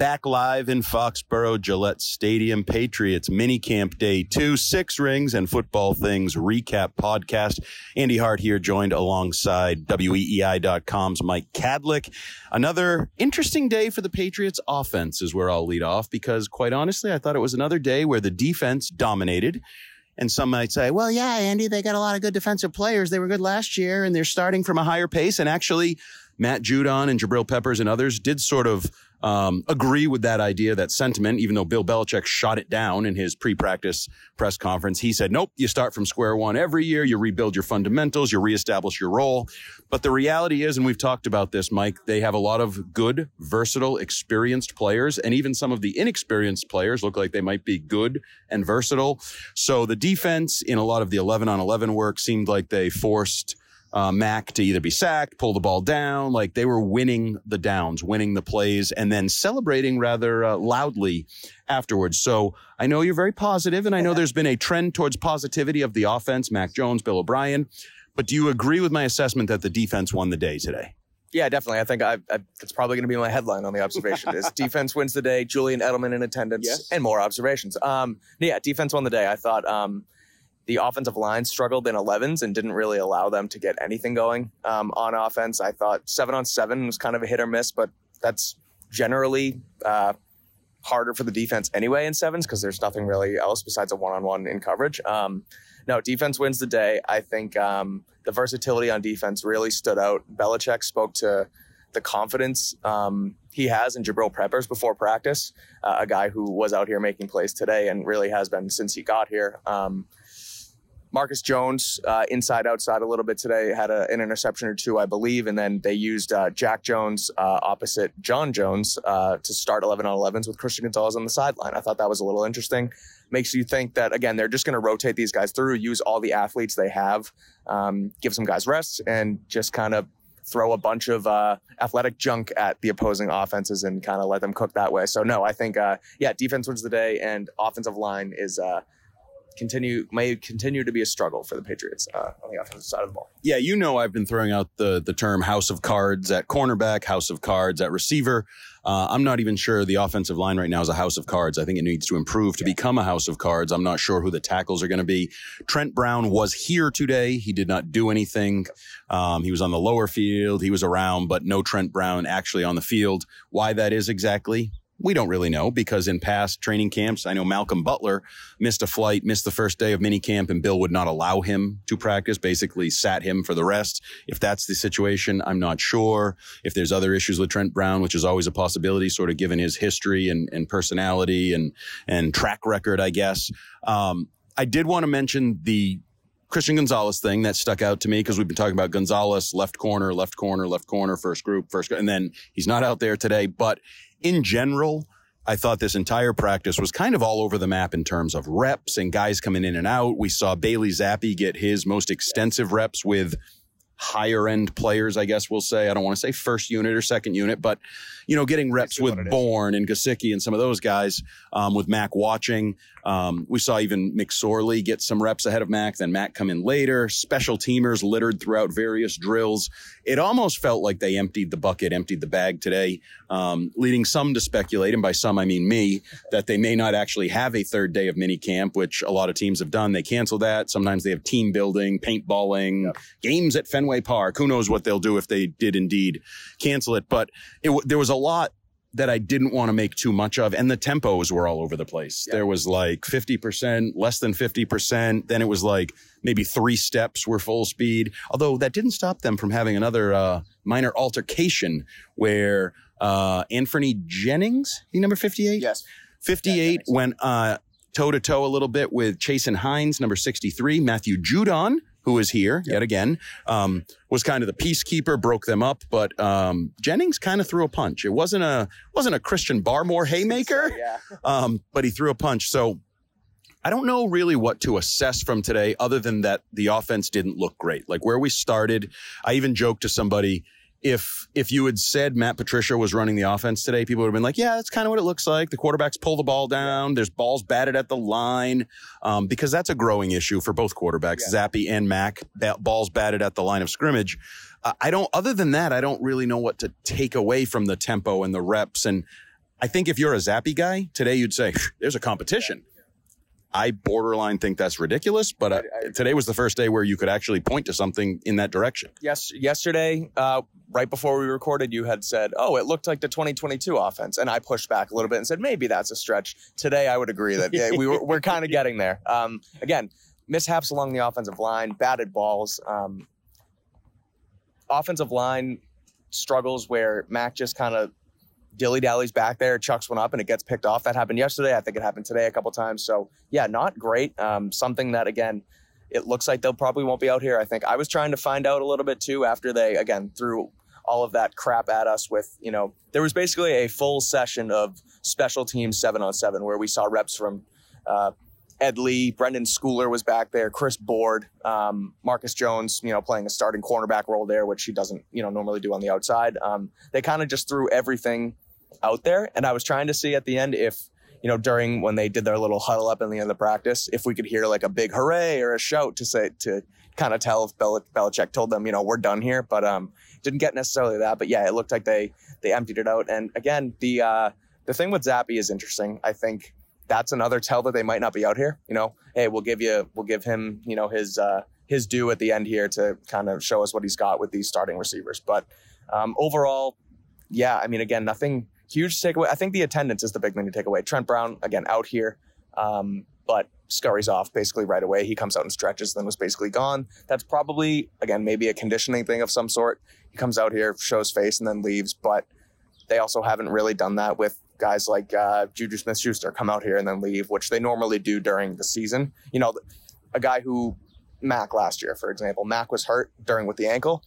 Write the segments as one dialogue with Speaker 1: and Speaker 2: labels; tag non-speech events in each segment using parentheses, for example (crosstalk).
Speaker 1: Back live in Foxborough Gillette Stadium, Patriots minicamp day two, six rings and football things recap podcast. Andy Hart here, joined alongside WEEI.com's Mike Kadlick. Another interesting day for the Patriots offense is where I'll lead off because quite honestly, I thought it was another day where the defense dominated. And some might say, well, yeah, Andy, they got a lot of good defensive players. They were good last year and they're starting from a higher pace. And actually, Matt Judon and Jabril Peppers and others did sort of um, agree with that idea, that sentiment, even though Bill Belichick shot it down in his pre-practice press conference. He said, nope, you start from square one every year. You rebuild your fundamentals. You reestablish your role. But the reality is, and we've talked about this, Mike, they have a lot of good, versatile, experienced players. And even some of the inexperienced players look like they might be good and versatile. So the defense in a lot of the 11 on 11 work seemed like they forced uh, Mac to either be sacked, pull the ball down. Like they were winning the downs, winning the plays, and then celebrating rather uh, loudly afterwards. So I know you're very positive, and I know there's been a trend towards positivity of the offense, Mac Jones, Bill O'Brien. But do you agree with my assessment that the defense won the day today?
Speaker 2: Yeah, definitely. I think I, I it's probably going to be my headline on the observation is (laughs) defense wins the day. Julian Edelman in attendance
Speaker 1: Yes.
Speaker 2: and more observations. Um, yeah, defense won the day. I thought um, the offensive line struggled in 11s and didn't really allow them to get anything going um, on offense. I thought seven on seven was kind of a hit or miss, but that's generally uh, harder for the defense anyway in sevens because there's nothing really else besides a one on one in coverage. Um, no, defense wins the day. I think um, the versatility on defense really stood out. Belichick spoke to the confidence um, he has in Jabril Peppers before practice, uh, a guy who was out here making plays today and really has been since he got here. Um, Marcus Jones, uh, inside outside a little bit today, had a, an interception or two, I believe, and then they used uh, Jack Jones uh, opposite John Jones uh, to start 11 on 11s with Christian Gonzalez on the sideline. I thought that was a little interesting. Makes you think that again they're just going to rotate these guys through, use all the athletes they have, um, give some guys rest, and just kind of throw a bunch of uh, athletic junk at the opposing offenses and kind of let them cook that way. So no, I think uh, yeah, defense wins the day, and offensive line is uh, continue may continue to be a struggle for the Patriots uh, on the offensive side of the ball.
Speaker 1: Yeah, you know I've been throwing out the the term house of cards at cornerback, house of cards at receiver. Uh, I'm not even sure the offensive line right now is a house of cards. I think it needs to improve to become a house of cards. I'm not sure who the tackles are going to be. Trent Brown was here today. He did not do anything. Um, he was on the lower field. He was around, but no Trent Brown actually on the field. Why that is exactly, we don't really know because in past training camps, I know Malcolm Butler missed a flight, missed the first day of minicamp, and Bill would not allow him to practice, basically sat him for the rest. If that's the situation, I'm not sure. If there's other issues with Trent Brown, which is always a possibility, sort of given his history and, and personality and, and track record, I guess. Um, I did want to mention the Christian Gonzalez thing that stuck out to me because we've been talking about Gonzalez, left corner, left corner, left corner, first group, first, and then he's not out there today. But in general, I thought this entire practice was kind of all over the map in terms of reps and guys coming in and out. We saw Bailey Zappe get his most extensive reps with higher end players, I guess we'll say. I don't want to say first unit or second unit, but you know, getting reps with
Speaker 2: what it is.
Speaker 1: Bourne and Gesicki and some of those guys, um, with Mac watching. Um, we saw even McSorley get some reps ahead of Mac, then Mac come in later. Special teamers littered throughout various drills. It almost felt like they emptied the bucket, emptied the bag today, um, leading some to speculate, and by some I mean me, that they may not actually have a third day of mini camp, which a lot of teams have done. They cancel that. Sometimes they have team building, paintballing, games at Fenway Park. Who knows what they'll do if they did indeed cancel it? But it, there was a lot that I didn't want to make too much of. And the tempos were all over the place. Yeah. There was like 50%, less than 50%. Then it was like maybe three steps were full speed. Although that didn't stop them from having another uh, minor altercation where uh, Anthony Jennings, he number 58?
Speaker 2: Yes.
Speaker 1: 58 yeah, went toe to toe a little bit with Chasen Hines, number 63. Matthew Judon, who is here yep. yet again, um, was kind of the peacekeeper, broke them up. But um, Jennings kind of threw a punch. It wasn't a wasn't a Christian Barmore haymaker, (laughs)
Speaker 2: yeah.
Speaker 1: um, but he threw a punch. So I don't know really what to assess from today, other than that the offense didn't look great. Like where we started, I even joked to somebody if if you had said Matt Patricia was running the offense today, people would have been like, "Yeah, that's kind of what it looks like." The quarterbacks pull the ball down. There's balls batted at the line um, because that's a growing issue for both quarterbacks, yeah. Zappe and Mac. balls batted at the line of scrimmage. Uh, I don't. Other than that, I don't really know what to take away from the tempo and the reps. And I think if you're a Zappe guy today, you'd say there's a competition. I borderline think that's ridiculous, but uh, I, I, today was the first day where you could actually point to something in that direction.
Speaker 2: Yes, yesterday, uh, right before we recorded, you had said, "Oh, it looked like the 2022 offense," and I pushed back a little bit and said, "Maybe that's a stretch." Today, I would agree that yeah, we were we're kind of (laughs) getting there. Um, again, mishaps along the offensive line, batted balls, um, offensive line struggles where Mac just kind of dilly dallies back there, chucks one up, and it gets picked off. That happened yesterday. I think it happened today a couple times. So yeah, not great. Um, something that again, it looks like they'll probably won't be out here. I think I was trying to find out a little bit too after they again threw all of that crap at us with you know there was basically a full session of special teams seven on seven where we saw reps from. Uh, Ed Lee, Brenden Schooler was back there, Chris Board, um, Marcus Jones, you know, playing a starting cornerback role there, which he doesn't, you know, normally do on the outside. Um, they kind of just threw everything out there. And I was trying to see at the end if, you know, during when they did their little huddle up in the end of the practice, if we could hear like a big hooray or a shout to say, to kind of tell if Bel- Belichick told them, you know, we're done here. But um, didn't get necessarily that. But yeah, it looked like they they emptied it out. And again, the uh, the thing with Zappe is interesting. I think that's another tell that they might not be out here. You know, hey, we'll give you, we'll give him, you know, his uh, his due at the end here to kind of show us what he's got with these starting receivers. But um, overall, yeah, I mean, again, nothing huge takeaway. I think the attendance is the big thing to take away. Trent Brown again out here, um, but scurries off basically right away. He comes out and stretches, then was basically gone. That's probably again maybe a conditioning thing of some sort. He comes out here, shows face, and then leaves. But they also haven't really done that with guys like uh, Juju Smith-Schuster come out here and then leave, which they normally do during the season. You know, a guy who Mac last year, for example, Mac was hurt during with the ankle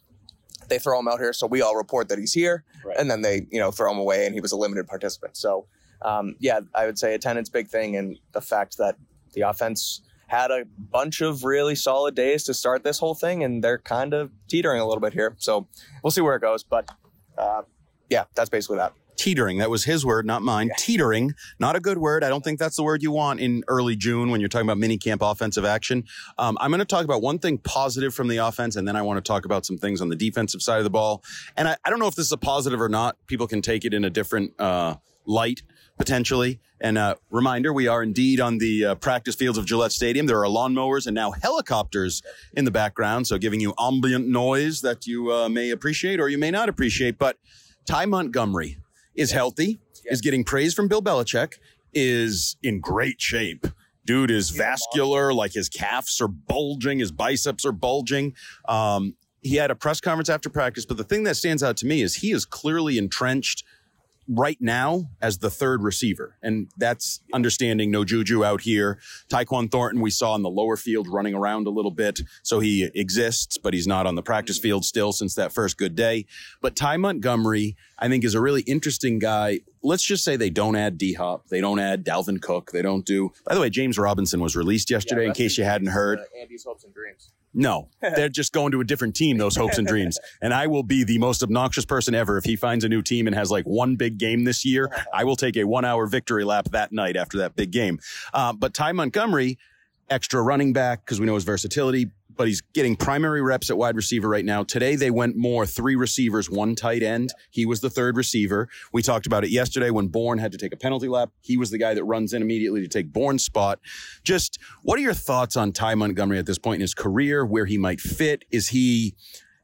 Speaker 2: they throw him out here, so we all report that he's here, right. and then they you know throw him away, and he was a limited participant. So um, yeah, I would say attendance big thing, and the fact that the offense had a bunch of really solid days to start this whole thing, and they're kind of teetering a little bit here. So we'll see where it goes, but uh, yeah, that's basically that
Speaker 1: teetering. That was his word, not mine. Yeah. Teetering, not a good word. I don't think that's the word you want in early June when you're talking about mini camp offensive action. Um, I'm going to talk about one thing positive from the offense, and then I want to talk about some things on the defensive side of the ball. And I, I don't know if this is a positive or not. People can take it in a different uh, light potentially. And uh, reminder, we are indeed on the uh, practice fields of Gillette Stadium. There are lawnmowers and now helicopters in the background, so giving you ambient noise that you uh, may appreciate or you may not appreciate. But Ty Montgomery, is healthy, is getting praise from Bill Belichick, is in great shape. Dude is vascular, like his calves are bulging, his biceps are bulging. Um, he had a press conference after practice, but the thing that stands out to me is he is clearly entrenched right now as the third receiver. And that's understanding no Juju out here. Tyquan Thornton, we saw in the lower field running around a little bit. So he exists, but he's not on the practice field still since that first good day. But Ty Montgomery, I think is a really interesting guy. Let's just say they don't add D Hop. They don't add Dalvin Cook. They don't do, by the way, James Robinson was released yesterday yeah, in case you hadn't heard.
Speaker 2: Uh, Andy's hopes and dreams.
Speaker 1: No, (laughs) they're just going to a different team, those hopes and dreams. And I will be the most obnoxious person ever if he finds a new team and has like one big game this year. (laughs) I will take a one hour victory lap that night after that big game. Uh, but Ty Montgomery, extra running back because we know his versatility, but he's getting primary reps at wide receiver right now. Today they went more three receivers, one tight end. He was the third receiver. We talked about it yesterday when Bourne had to take a penalty lap. He was the guy that runs in immediately to take Bourne's spot. Just what are your thoughts on Ty Montgomery at this point in his career, where he might fit? Is he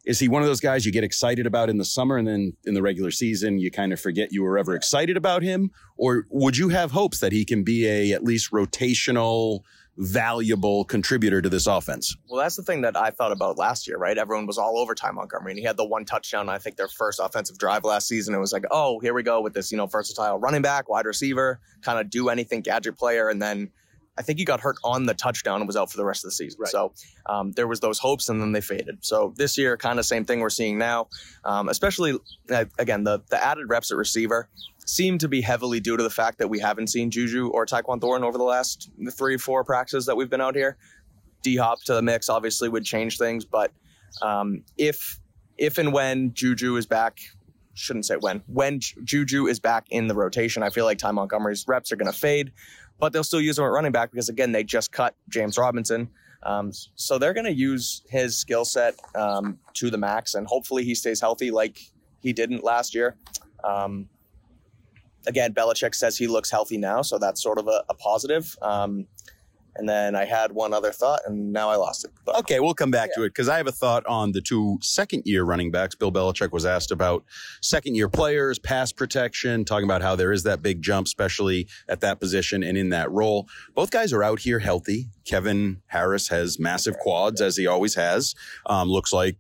Speaker 1: is he one of those guys you get excited about in the summer and then in the regular season you kind of forget you were ever excited about him? Or would you have hopes that he can be a at least rotational valuable contributor to this offense.
Speaker 2: Well, that's the thing that I thought about last year, right? Everyone was all over Ty Montgomery, and he had the one touchdown. I think their first offensive drive last season. It was like, oh, here we go with this, you know, versatile running back, wide receiver, kind of do anything gadget player, and then. I think he got hurt on the touchdown and was out for the rest of the season. Right. So um, there was those hopes, and then they faded. So this year, kind of same thing we're seeing now. Um, especially uh, again the the added reps at receiver seem to be heavily due to the fact that we haven't seen Juju or Tyquan Thornton over the last three, four practices that we've been out here. D Hop to the mix obviously would change things, but um, if if and when Juju is back, shouldn't say when, when Juju is back in the rotation, I feel like Ty Montgomery's reps are going to fade, but they'll still use him at running back because again they just cut James Robinson. Um, so they're going to use his skill set um, to the max, and hopefully he stays healthy like he didn't last year. Um, again, Belichick says he looks healthy now, so that's sort of a, a positive. Um, and then I had one other thought, and now I lost it.
Speaker 1: But, okay, we'll come back yeah. to it because I have a thought on the two second year running backs. Bill Belichick was asked about second year players, pass protection, talking about how there is that big jump, especially at that position and in that role. Both guys are out here healthy. Kevin Harris has massive quads, as he always has. Um, looks like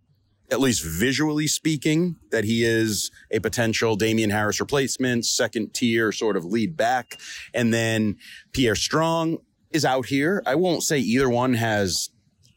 Speaker 1: at least visually speaking, that he is a potential Damien Harris replacement, second tier sort of lead back. And then Pierre Strong is out here. I won't say either one has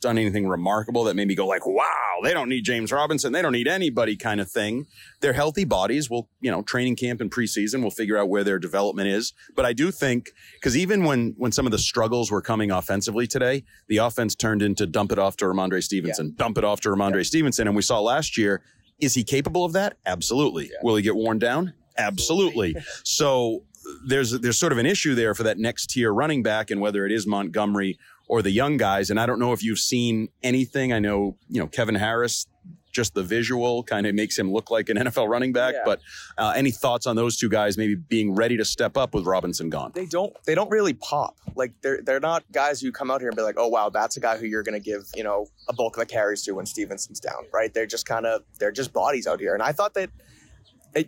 Speaker 1: done anything remarkable that made me go like, wow, they don't need James Robinson. They don't need anybody kind of thing. They're healthy bodies. We'll, you know, training camp and preseason, we'll figure out where their development is. But I do think, cause even when, when some of the struggles were coming offensively today, the offense turned into dump it off to Rhamondre Stevenson, yeah. dump it off to Rhamondre yeah. Stevenson. And we saw last year, is he capable of that? Absolutely. Yeah. Will he get worn down? Absolutely. (laughs) so there's there's sort of an issue there for that next tier running back and whether it is Montgomery or the young guys. And I don't know if you've seen anything. I know, you know, Kevin Harris, just the visual kind of makes him look like an NFL running back. Yeah. But uh, any thoughts on those two guys maybe being ready to step up with Robinson gone?
Speaker 2: They don't. They don't really pop. Like they're they're not guys who come out here and be like, oh wow, that's a guy who you're going to give you know a bulk of the carries to when Stevenson's down, right? They're just kind of they're just bodies out here. And I thought that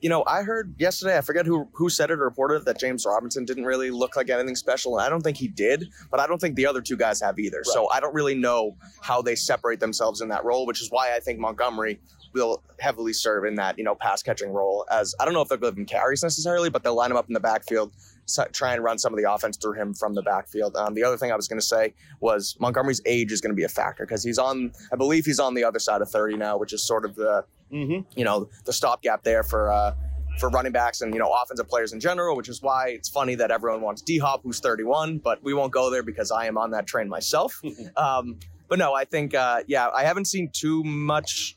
Speaker 2: you know, I heard yesterday, I forget who who said it or reported it, that James Robinson didn't really look like anything special. And I don't think he did, but I don't think the other two guys have either. Right. So I don't really know how they separate themselves in that role, which is why I think Montgomery will heavily serve in that, you know, pass catching role as I don't know if they'll give him carries necessarily, but they'll line him up in the backfield, try and run some of the offense through him from the backfield. Um, the other thing I was going to say was Montgomery's age is going to be a factor because he's on, I believe he's on the other side of 30 now, which is sort of the, mm-hmm. you know, the stopgap there for, uh, for running backs and you know offensive players in general, which is why it's funny that everyone wants D Hop, who's 31, but we won't go there because I am on that train myself. (laughs) um, but no, I think uh, yeah, I haven't seen too much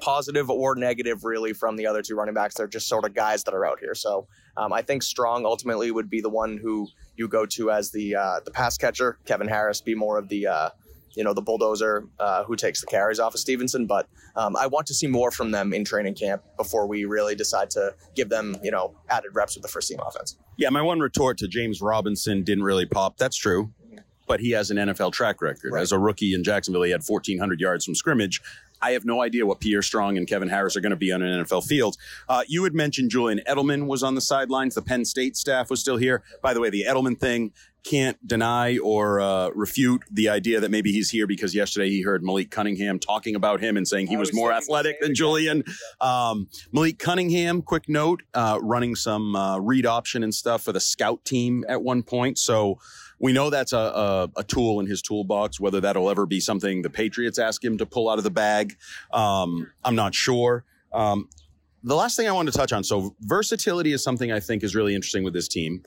Speaker 2: positive or negative really from the other two running backs. They're just sort of guys that are out here. So um, I think Strong ultimately would be the one who you go to as the uh, the pass catcher. Kevin Harris be more of the uh, you know the bulldozer uh, who takes the carries off of Stevenson. But um, I want to see more from them in training camp before we really decide to give them you know added reps with the first team offense.
Speaker 1: Yeah, my one retort to James Robinson didn't really pop. That's true. But he has an NFL track record. Right. As a rookie in Jacksonville, he had 1,400 yards from scrimmage. I have no idea what Pierre Strong and Kevin Harris are going to be on an NFL field. Uh, you had mentioned Julian Edelman was on the sidelines. The Penn State staff was still here. By the way, the Edelman thing can't deny or uh, refute the idea that maybe he's here because yesterday he heard Malik Cunningham talking about him and saying he was, was more athletic than Julian. Um, Malik Cunningham, quick note, uh, running some uh, read option and stuff for the scout team at one point. So we know that's a, a, a, tool in his toolbox. Whether that'll ever be something the Patriots ask him to pull out of the bag, um, I'm not sure. Um, the last thing I wanted to touch on so, versatility is something I think is really interesting with this team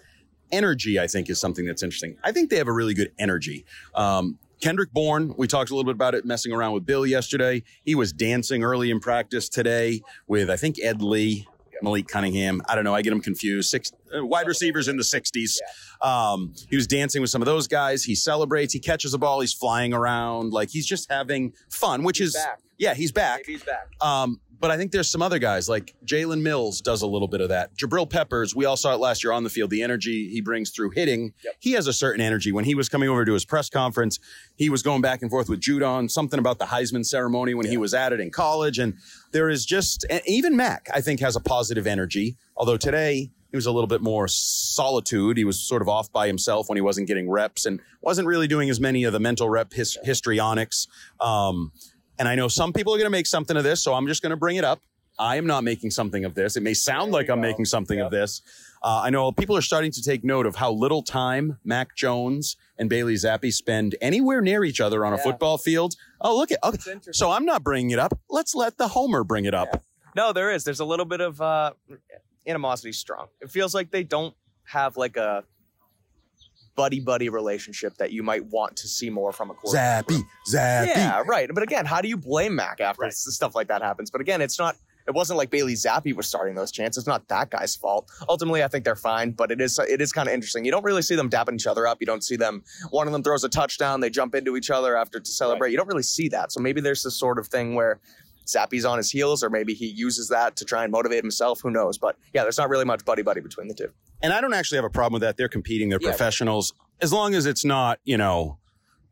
Speaker 1: energy, I think, is something that's interesting. I think they have a really good energy. Um, Kendrick Bourne, we talked a little bit about it messing around with Bill yesterday. He was dancing early in practice today with, I think, Ed Lee, Malik Cunningham. I don't know. I get them confused. Six uh, wide receivers in the 60s. Um, he was dancing with some of those guys. He celebrates. He catches a ball. He's flying around. Like he's just having fun, which
Speaker 2: He's
Speaker 1: is,
Speaker 2: back.
Speaker 1: yeah, he's back.
Speaker 2: Maybe he's back.
Speaker 1: Um, but I think there's some other guys like Jalen Mills does a little bit of that. Jabril Peppers, we all saw it last year on the field. The energy he brings through hitting,
Speaker 2: Yep.
Speaker 1: he has a certain energy. When he was coming over to his press conference, he was going back and forth with Judon, something about the Heisman ceremony when he was at it in college. And there is just, even Mac, I think, has a positive energy. Although today he was a little bit more solitude. He was sort of off by himself when he wasn't getting reps and wasn't really doing as many of the mental rep his, histrionics. Um, and I know some people are going to make something of this, so I'm just going to bring it up. I am not making something of this. It may sound
Speaker 2: There
Speaker 1: like I'm
Speaker 2: go.
Speaker 1: making something
Speaker 2: Yep.
Speaker 1: of this. Uh, I know people are starting to take note of how little time Mac Jones and Bailey Zappe spend anywhere near each other on a football field. Oh, look at okay. So I'm not bringing it up. Let's let the Homer bring it up.
Speaker 2: No, there is. There's a little bit of uh, animosity strong. It feels like they don't have like a buddy buddy relationship that you might want to see more from a quarterback.
Speaker 1: Zappe, Zappe.
Speaker 2: Yeah, right. But again, how do you blame Mac after
Speaker 1: Right.
Speaker 2: stuff like that happens? But again, it's not. It wasn't like Bailey Zappe was starting those chants. It's not that guy's fault. Ultimately, I think they're fine, but it is it is kind of interesting. You don't really see them dapping each other up. You don't see them. One of them throws a touchdown, they jump into each other after to celebrate. You don't really see that. So maybe there's this sort of thing where Zappe's on his heels, or maybe he uses that to try and motivate himself. Who knows? But yeah, there's not really much buddy buddy between the two.
Speaker 1: And I don't actually have a problem with that. They're competing. They're
Speaker 2: Yeah.
Speaker 1: professionals. As long as it's not, you know,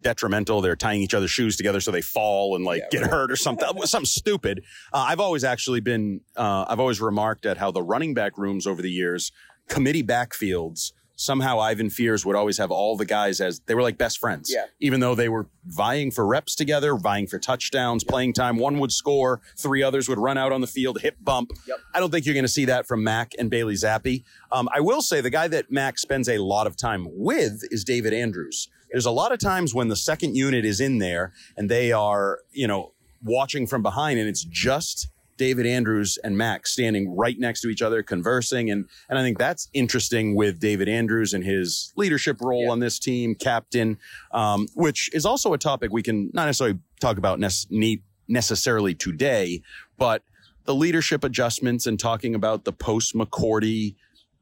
Speaker 1: detrimental. They're tying each other's shoes together so they fall and like
Speaker 2: Yeah,
Speaker 1: get hurt or something. something stupid. Uh, I've always actually been. Uh, I've always remarked at how the running back rooms over the years, committee backfields. Somehow Ivan Fears would always have all the guys as they were like best friends.
Speaker 2: Yeah.
Speaker 1: Even though they were vying for reps together, vying for touchdowns, playing time. One would score, three others would run out on the field, hip bump.
Speaker 2: Yep.
Speaker 1: I don't think you're going to see that from Mac and Bailey Zappe. Um, I will say the guy that Mac spends a lot of time with is David Andrews. There's a lot of times when the second unit is in there and they are, you know, watching from behind and it's just David Andrews and Max standing right next to each other conversing and and I think that's interesting with David Andrews and his leadership role
Speaker 2: Yeah.
Speaker 1: on this team, captain, um, which is also a topic we can not necessarily talk about ne- necessarily today, but the leadership adjustments and talking about the post McCourty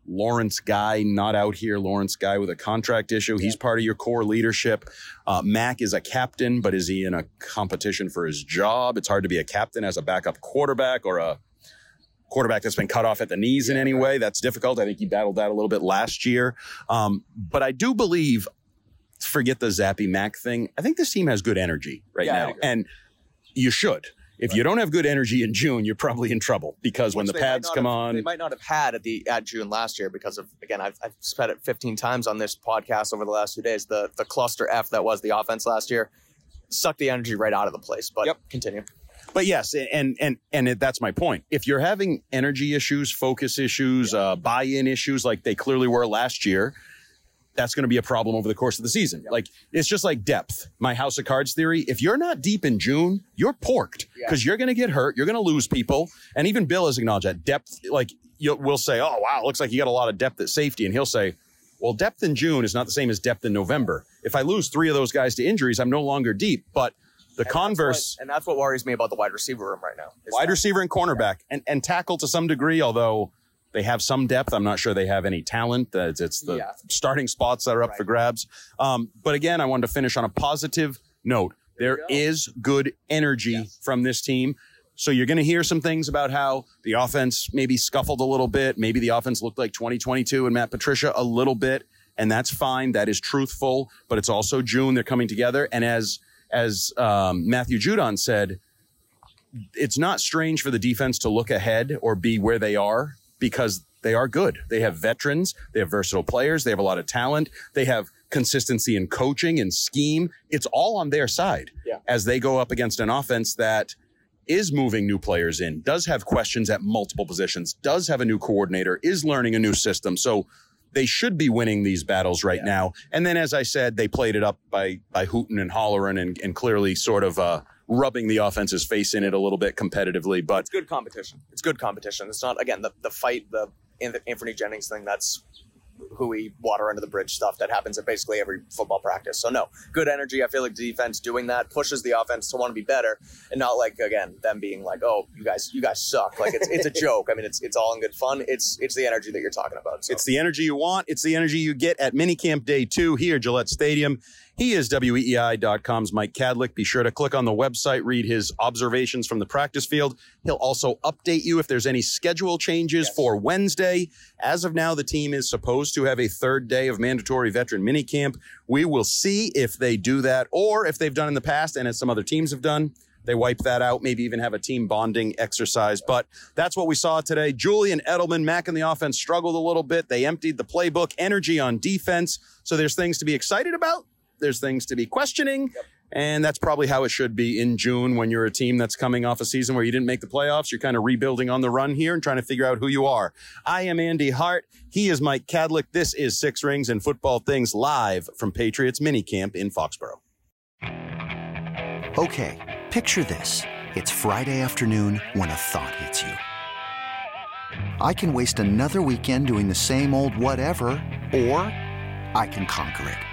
Speaker 1: Lawrence Guy not out here. Lawrence Guy with a contract issue. He's part of your core leadership. Uh, Mac is a captain, but is he in a competition for his job? It's hard to be a captain as a backup quarterback or a quarterback that's been cut off at the knees in any way. That's difficult. I think he battled that a little bit last year. Um, but I do believe, forget the Zappe Mac thing. I think this team has good energy right
Speaker 2: Yeah,
Speaker 1: now, and you should. If you don't have good energy in June, you're probably in trouble because when the pads come
Speaker 2: have-
Speaker 1: on,
Speaker 2: they might not have had at the at June last year because of again I've, I've said it 15 times on this podcast over the last two days. The the cluster F that was the offense last year sucked the energy right out of the place. But
Speaker 1: Yep.
Speaker 2: continue.
Speaker 1: But yes, and and and it, that's my point. If you're having energy issues, focus issues, uh, buy-in issues, like they clearly were last year, that's going to be a problem over the course of the season. Like it's just like depth. My House of Cards theory. If you're not deep in June, you're porked
Speaker 2: Yeah.
Speaker 1: because you're going to get hurt. You're going to lose people, and even Bill has acknowledged that depth. Like you'll, we'll say, "Oh wow, looks like you got a lot of depth at safety," and he'll say. Well, depth in June is not the same as depth in November. If I lose three of those guys to injuries, I'm no longer deep. But the
Speaker 2: And that's
Speaker 1: converse,
Speaker 2: what- and that's what worries me about the wide receiver room right now.
Speaker 1: wide
Speaker 2: that-
Speaker 1: receiver and cornerback and, and tackle to some degree, although they have some depth. I'm not sure they have any talent. Uh, It's, it's the
Speaker 2: Yeah.
Speaker 1: starting spots that are up
Speaker 2: Right.
Speaker 1: for grabs. Um, but again, I wanted to finish on a positive note. There
Speaker 2: you
Speaker 1: is good energy
Speaker 2: Yes.
Speaker 1: from this team. So you're going to hear some things about how the offense maybe scuffled a little bit. Maybe the offense looked like 2022 and Matt Patricia a little bit. And that's fine. That is truthful, but it's also June. They're coming together. And as, as, um, Matthew Judon said, it's not strange for the defense to look ahead or be where they are because they are good. They have veterans, they have versatile players, they have a lot of talent, they have consistency in coaching and scheme. It's all on their side
Speaker 2: Yeah.
Speaker 1: as they go up against an offense that is moving new players in, does have questions at multiple positions, does have a new coordinator, is learning a new system. So they should be winning these battles right
Speaker 2: Yeah.
Speaker 1: now. And then, as I said, they played it up by by hooting and hollering and, and clearly sort of uh, rubbing the offense's face in it a little bit competitively. But
Speaker 2: It's good competition. It's good competition. It's not again the the fight the Anthony Jennings thing. That's hooey water under the bridge stuff that happens at basically every football practice. So no, good energy. I feel like the defense doing that pushes the offense to want to be better, and not like again them being like, oh, you guys, you guys suck. Like it's it's a joke. I mean, it's it's all in good fun. It's it's the energy that you're talking about. So.
Speaker 1: It's the energy you want. It's the energy you get at minicamp day two here, Gillette Stadium. He is WEEI.com's Mike Kadlick. Be sure to click on the website, read his observations from the practice field. He'll also update you if there's any schedule changes
Speaker 2: Yes.
Speaker 1: for Wednesday. As of now, the team is supposed to have a third day of mandatory veteran minicamp. We will see if they do that or if they've done in the past and as some other teams have done. They wipe that out, maybe even have a team bonding exercise. But that's what we saw today. Julian Edelman, Mac in the offense struggled a little bit. They emptied the playbook, energy on defense. So there's things to be excited about. There's things to be questioning. And that's probably how it should be in June when you're a team that's coming off a season where you didn't make the playoffs. You're kind of rebuilding on the run here and trying to figure out who you are. I am Andy Hart. He is Mike Kadlick. This is Six Rings and Football Things live from Patriots minicamp in Foxborough.
Speaker 3: Okay, picture this. It's Friday afternoon when a thought hits you. I can waste another weekend doing the same old whatever, or I can conquer it.